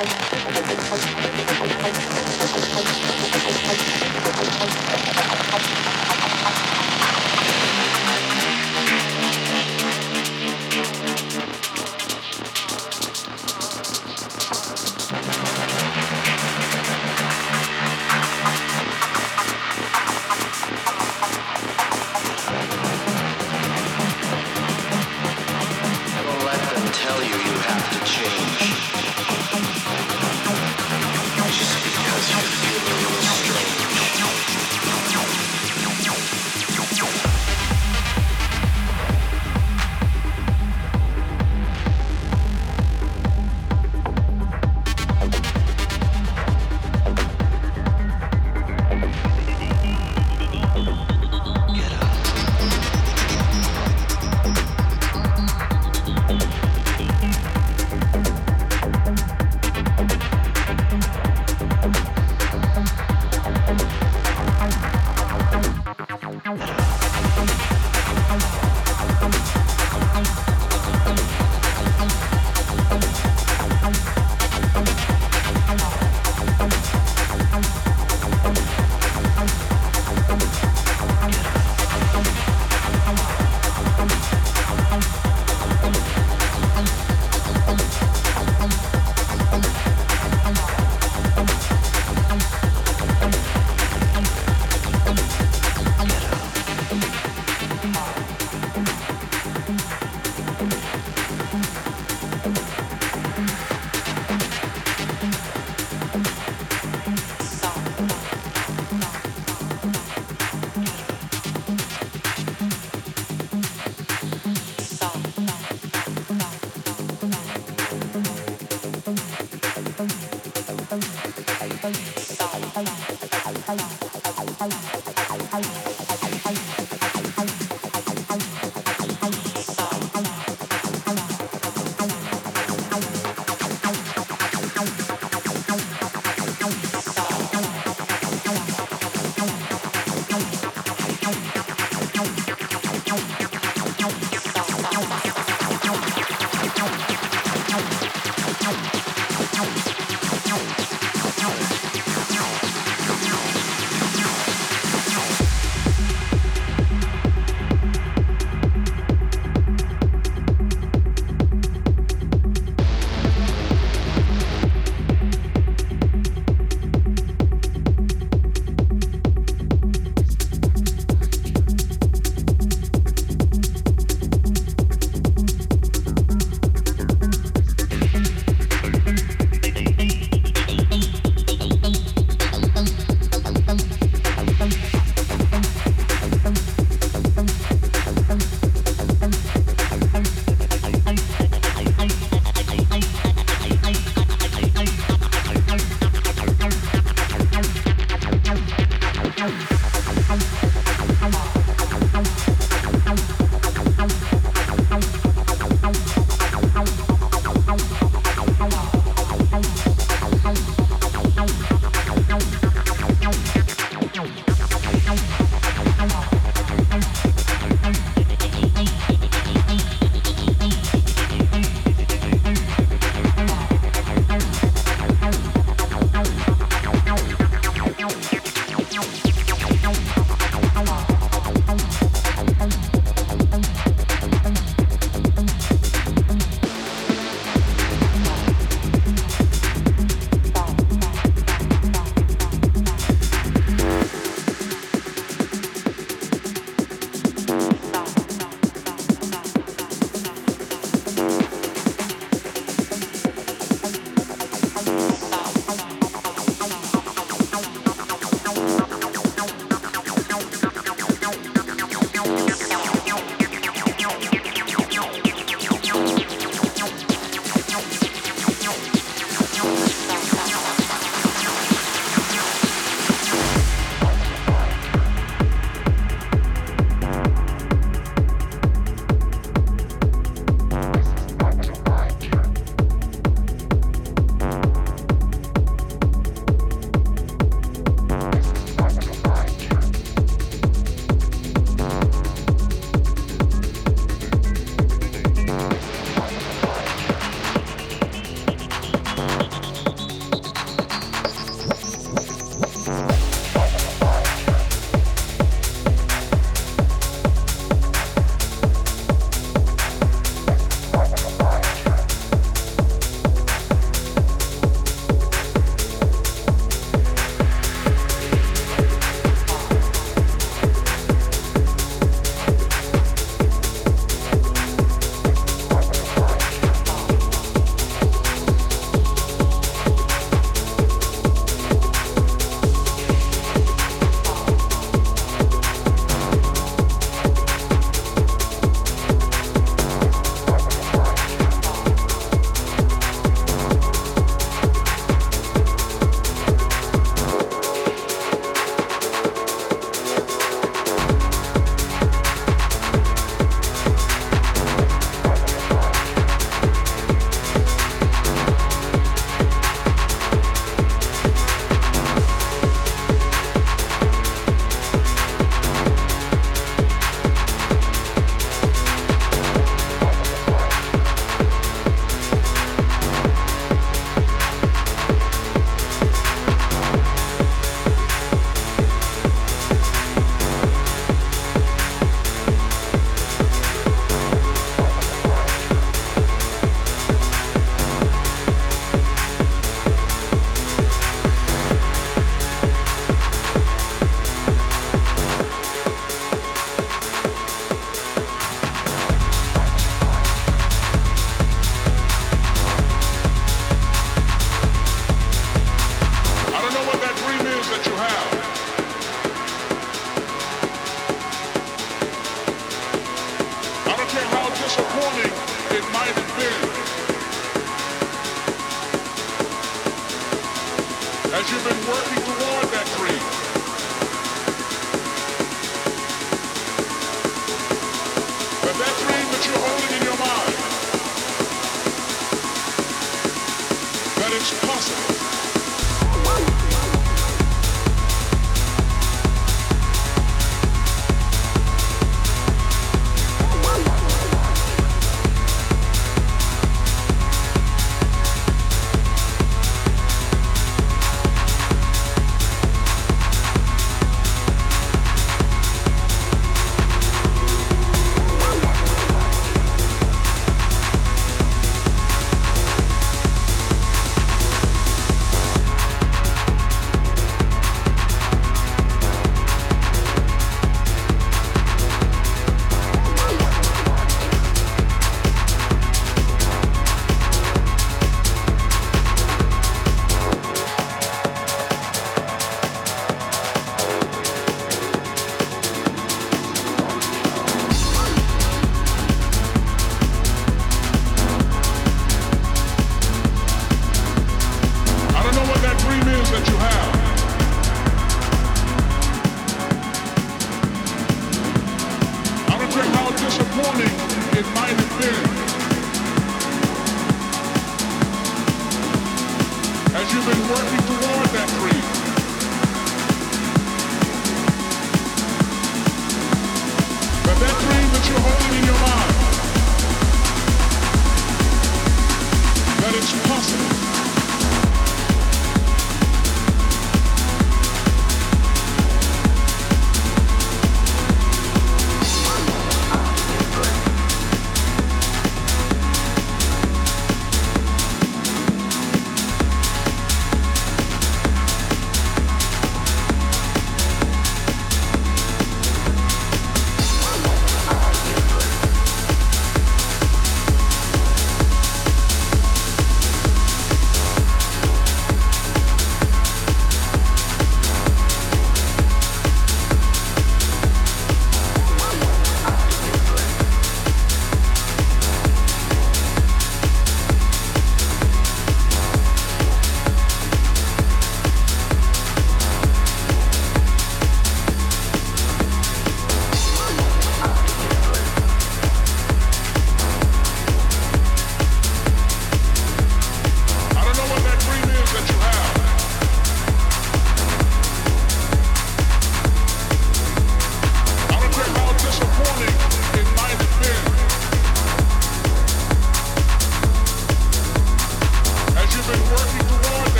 Bye.